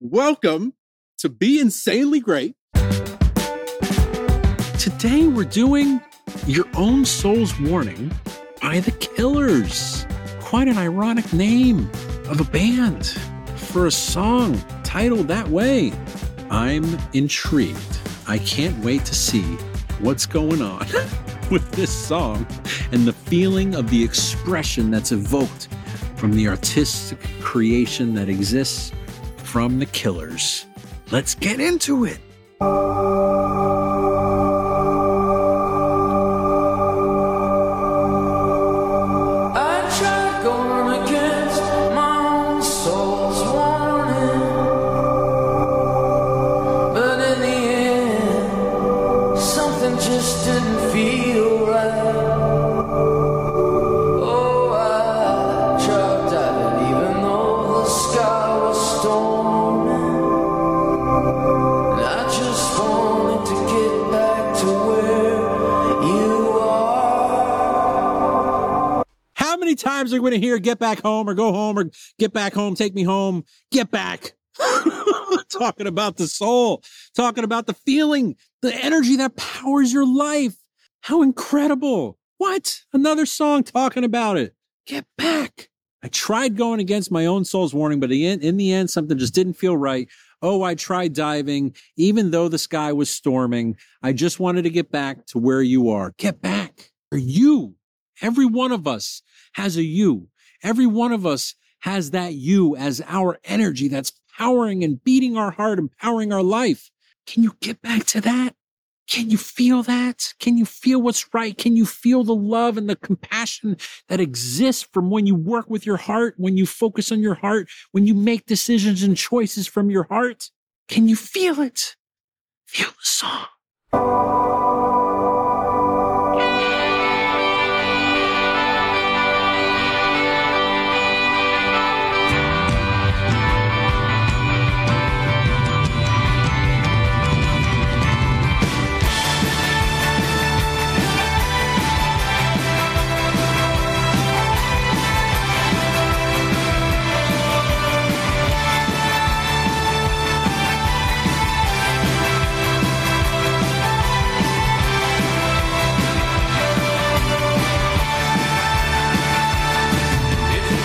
Welcome to Be Insanely Great. Today we're doing Your Own Soul's Warning by The Killers. Quite an ironic name of a band for a song titled that way. I'm intrigued. I can't wait to see what's going on with this song and the feeling of the expression that's evoked from the artistic creation that exists from the killers. Let's get into it. Are going to hear get back home or go home or get back home, take me home, get back? talking about the soul, talking about the feeling, the energy that powers your life. How incredible. What? Another song talking about it. Get back. I tried going against my own soul's warning, but in, in the end, something just didn't feel right. Oh, I tried diving, even though the sky was storming. I just wanted to get back to where you are. Get back. Are you? Every one of us has a you. Every one of us has that you as our energy that's powering and beating our heart and powering our life. Can you get back to that? Can you feel that? Can you feel what's right? Can you feel the love and the compassion that exists from when you work with your heart, when you focus on your heart, when you make decisions and choices from your heart? Can you feel it? Feel the song.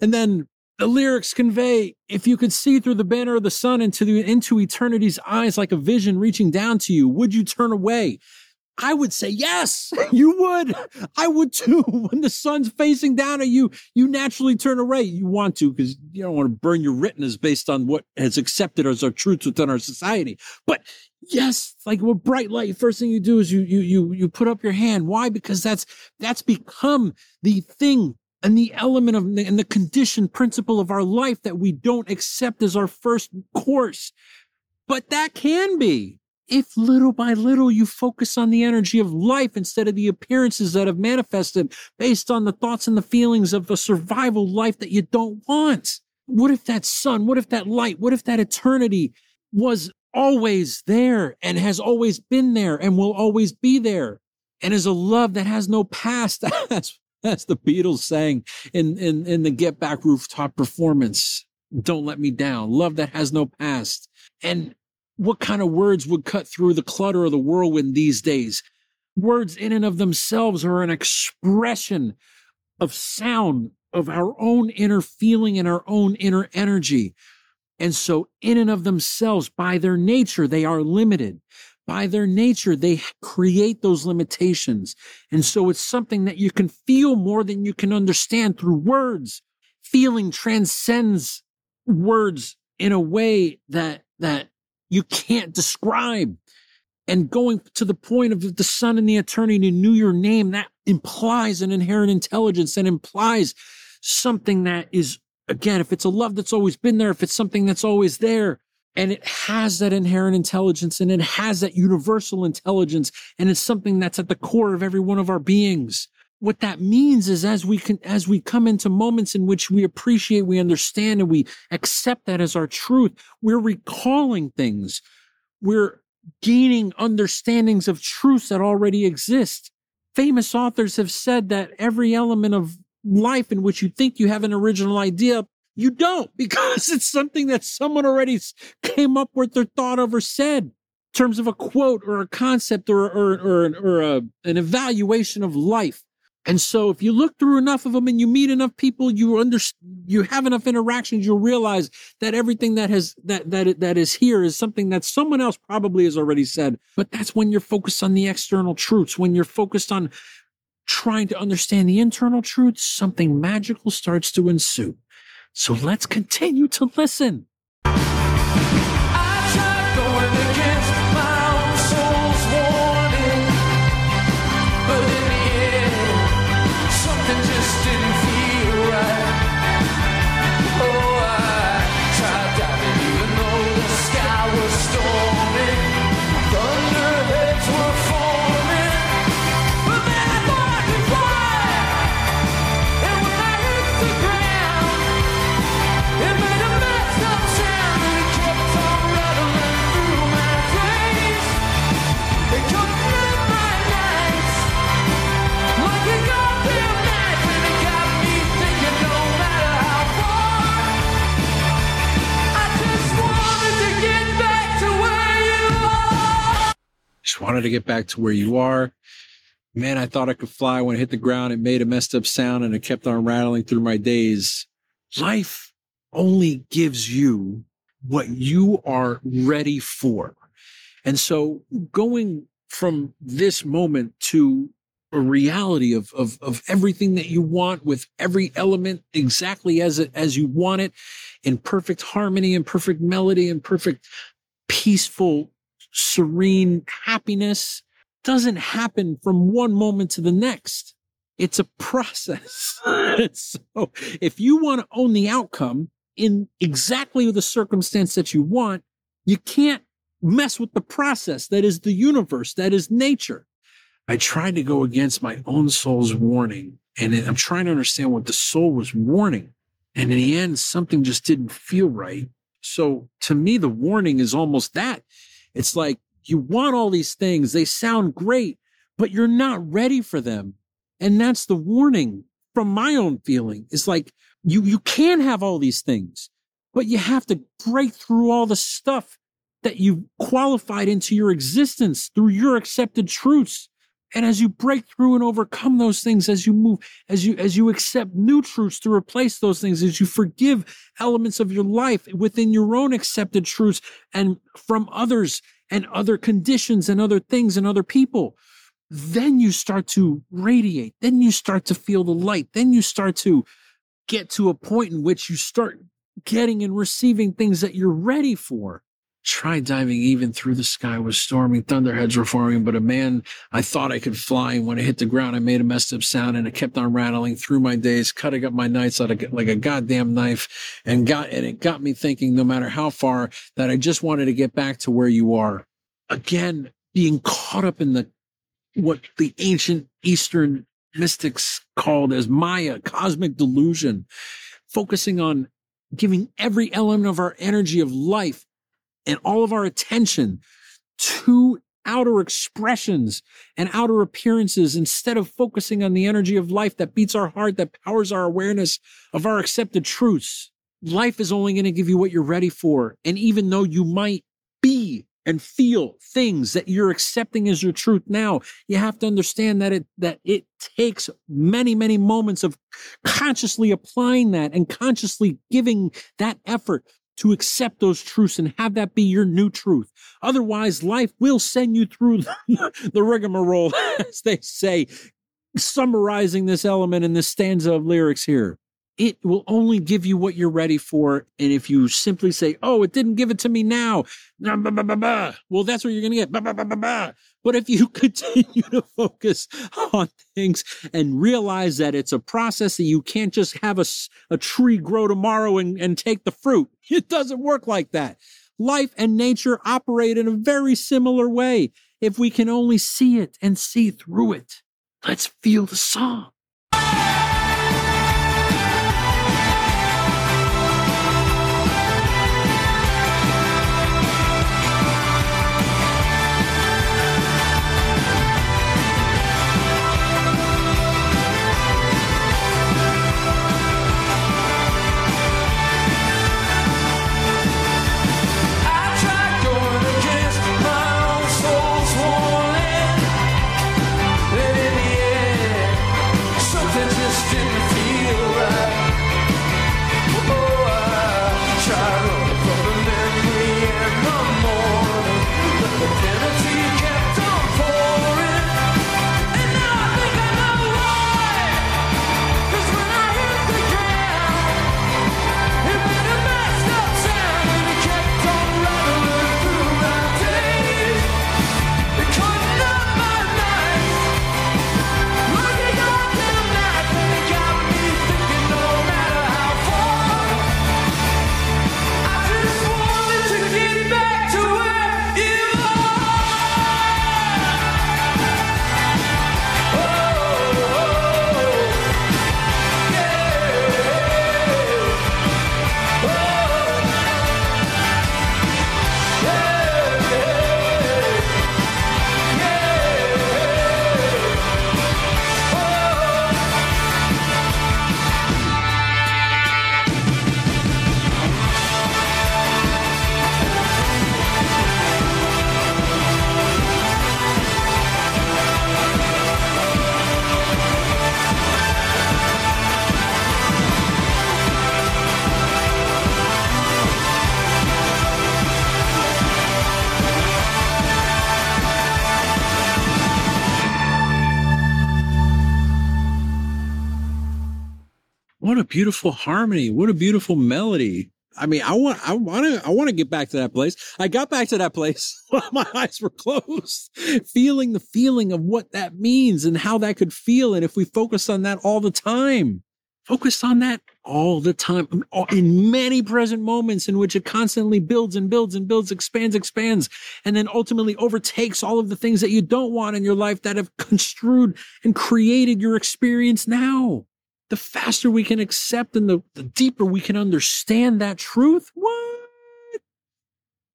And then the lyrics convey if you could see through the banner of the sun into the into eternity's eyes like a vision reaching down to you, would you turn away? I would say yes, you would. I would too. When the sun's facing down at you, you naturally turn away. You want to because you don't want to burn your retinas based on what has accepted as our truths within our society. But yes, like with bright light, first thing you do is you you you you put up your hand. Why? Because that's that's become the thing and the element of and the condition principle of our life that we don't accept as our first course. But that can be if little by little you focus on the energy of life instead of the appearances that have manifested based on the thoughts and the feelings of a survival life that you don't want. What if that sun, what if that light, what if that eternity was always there and has always been there and will always be there and is a love that has no past? That's, that's the Beatles saying in, in, in the Get Back rooftop performance. Don't let me down. Love that has no past. And what kind of words would cut through the clutter of the whirlwind these days? Words in and of themselves are an expression of sound, of our own inner feeling and our own inner energy. And so, in and of themselves, by their nature, they are limited. By their nature, they create those limitations. And so, it's something that you can feel more than you can understand through words. Feeling transcends words in a way that, that you can't describe. And going to the point of the sun and the eternity knew your name, that implies an inherent intelligence and implies something that is, again, if it's a love that's always been there, if it's something that's always there, And it has that inherent intelligence and it has that universal intelligence. And it's something that's at the core of every one of our beings. What that means is as we can, as we come into moments in which we appreciate, we understand, and we accept that as our truth, we're recalling things. We're gaining understandings of truths that already exist. Famous authors have said that every element of life in which you think you have an original idea, you don't because it's something that someone already came up with or thought of or said in terms of a quote or a concept or, or, or, or a, an evaluation of life. And so if you look through enough of them and you meet enough people, you under, you have enough interactions, you'll realize that everything that has, that, that, that is here is something that someone else probably has already said. But that's when you're focused on the external truths, when you're focused on trying to understand the internal truths, something magical starts to ensue. So let's continue to listen. Wanted to get back to where you are. Man, I thought I could fly when it hit the ground. It made a messed up sound and it kept on rattling through my days. Life only gives you what you are ready for. And so going from this moment to a reality of, of, of everything that you want with every element exactly as it, as you want it in perfect harmony and perfect melody and perfect peaceful serene happiness doesn't happen from one moment to the next. It's a process. so if you want to own the outcome in exactly the circumstance that you want, you can't mess with the process that is the universe, that is nature. I tried to go against my own soul's warning and I'm trying to understand what the soul was warning. And in the end, something just didn't feel right. So to me, the warning is almost that it's like you want all these things. They sound great, but you're not ready for them. And that's the warning from my own feeling. It's like you, you can have all these things, but you have to break through all the stuff that you qualified into your existence through your accepted truths. And as you break through and overcome those things, as you move, as you, as you accept new truths to replace those things, as you forgive elements of your life within your own accepted truths and from others and other conditions and other things and other people, then you start to radiate. Then you start to feel the light. Then you start to get to a point in which you start getting and receiving things that you're ready for tried diving even through the sky was storming thunderheads were forming but a man i thought i could fly. And when it hit the ground i made a messed up sound and it kept on rattling through my days cutting up my nights like a, like a goddamn knife and got and it got me thinking no matter how far that i just wanted to get back to where you are. Again being caught up in the what the ancient eastern mystics called as maya cosmic delusion focusing on giving every element of our energy of life and all of our attention to outer expressions and outer appearances instead of focusing on the energy of life that beats our heart, that powers our awareness of our accepted truths. Life is only going to give you what you're ready for. And even though you might be and feel things that you're accepting as your truth now, you have to understand that it, that it takes many, many moments of consciously applying that and consciously giving that effort to accept those truths and have that be your new truth. Otherwise, life will send you through the, rigmarole, as they say, summarizing this element in this stanza of lyrics here. It will only give you what you're ready for. And if you simply say, Oh, it didn't give it to me now. Well, that's what you're going to get. But if you continue to focus on things and realize that it's a process that you can't just have a, a tree grow tomorrow and, and take the fruit, it doesn't work like that. Life and nature operate in a very similar way. If we can only see it and see through it, let's feel the song. What a beautiful harmony. What a beautiful melody. I mean, I want, I want to, I want to get back to that place. I got back to that place while my eyes were closed, feeling the feeling of what that means and how that could feel. And if we focus on that all the time, focus on that all the time in many present moments in which it constantly builds and builds and builds, expands, expands, and then ultimately overtakes all of the things that you don't want in your life that have construed and created your experience now the faster we can accept and the, the deeper we can understand that truth, what?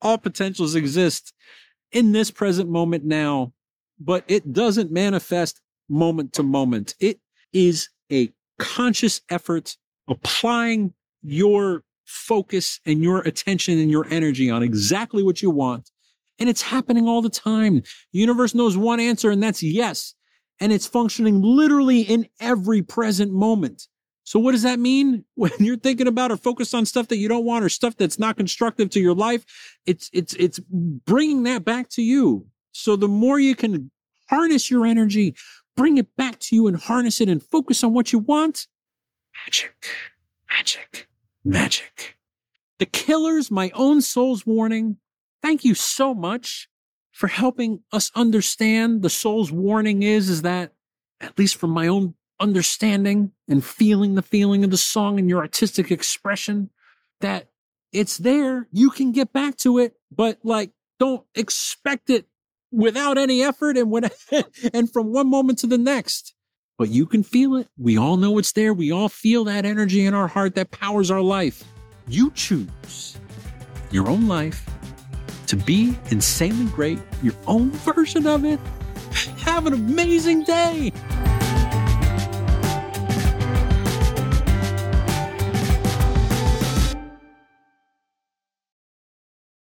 All potentials exist in this present moment now, but it doesn't manifest moment to moment. It is a conscious effort applying your focus and your attention and your energy on exactly what you want. And it's happening all the time. The universe knows one answer, and that's yes and it's functioning literally in every present moment. So what does that mean? When you're thinking about or focused on stuff that you don't want or stuff that's not constructive to your life, it's, it's, it's bringing that back to you. So the more you can harness your energy, bring it back to you and harness it and focus on what you want. Magic, magic, magic. The Killers, my own soul's warning. Thank you so much for helping us understand the soul's warning is is that at least from my own understanding and feeling the feeling of the song and your artistic expression that it's there you can get back to it but like don't expect it without any effort and when and from one moment to the next. But you can feel it. We all know it's there. We all feel that energy in our heart that powers our life. You choose your own life to be insanely great, your own version of it. Have an amazing day.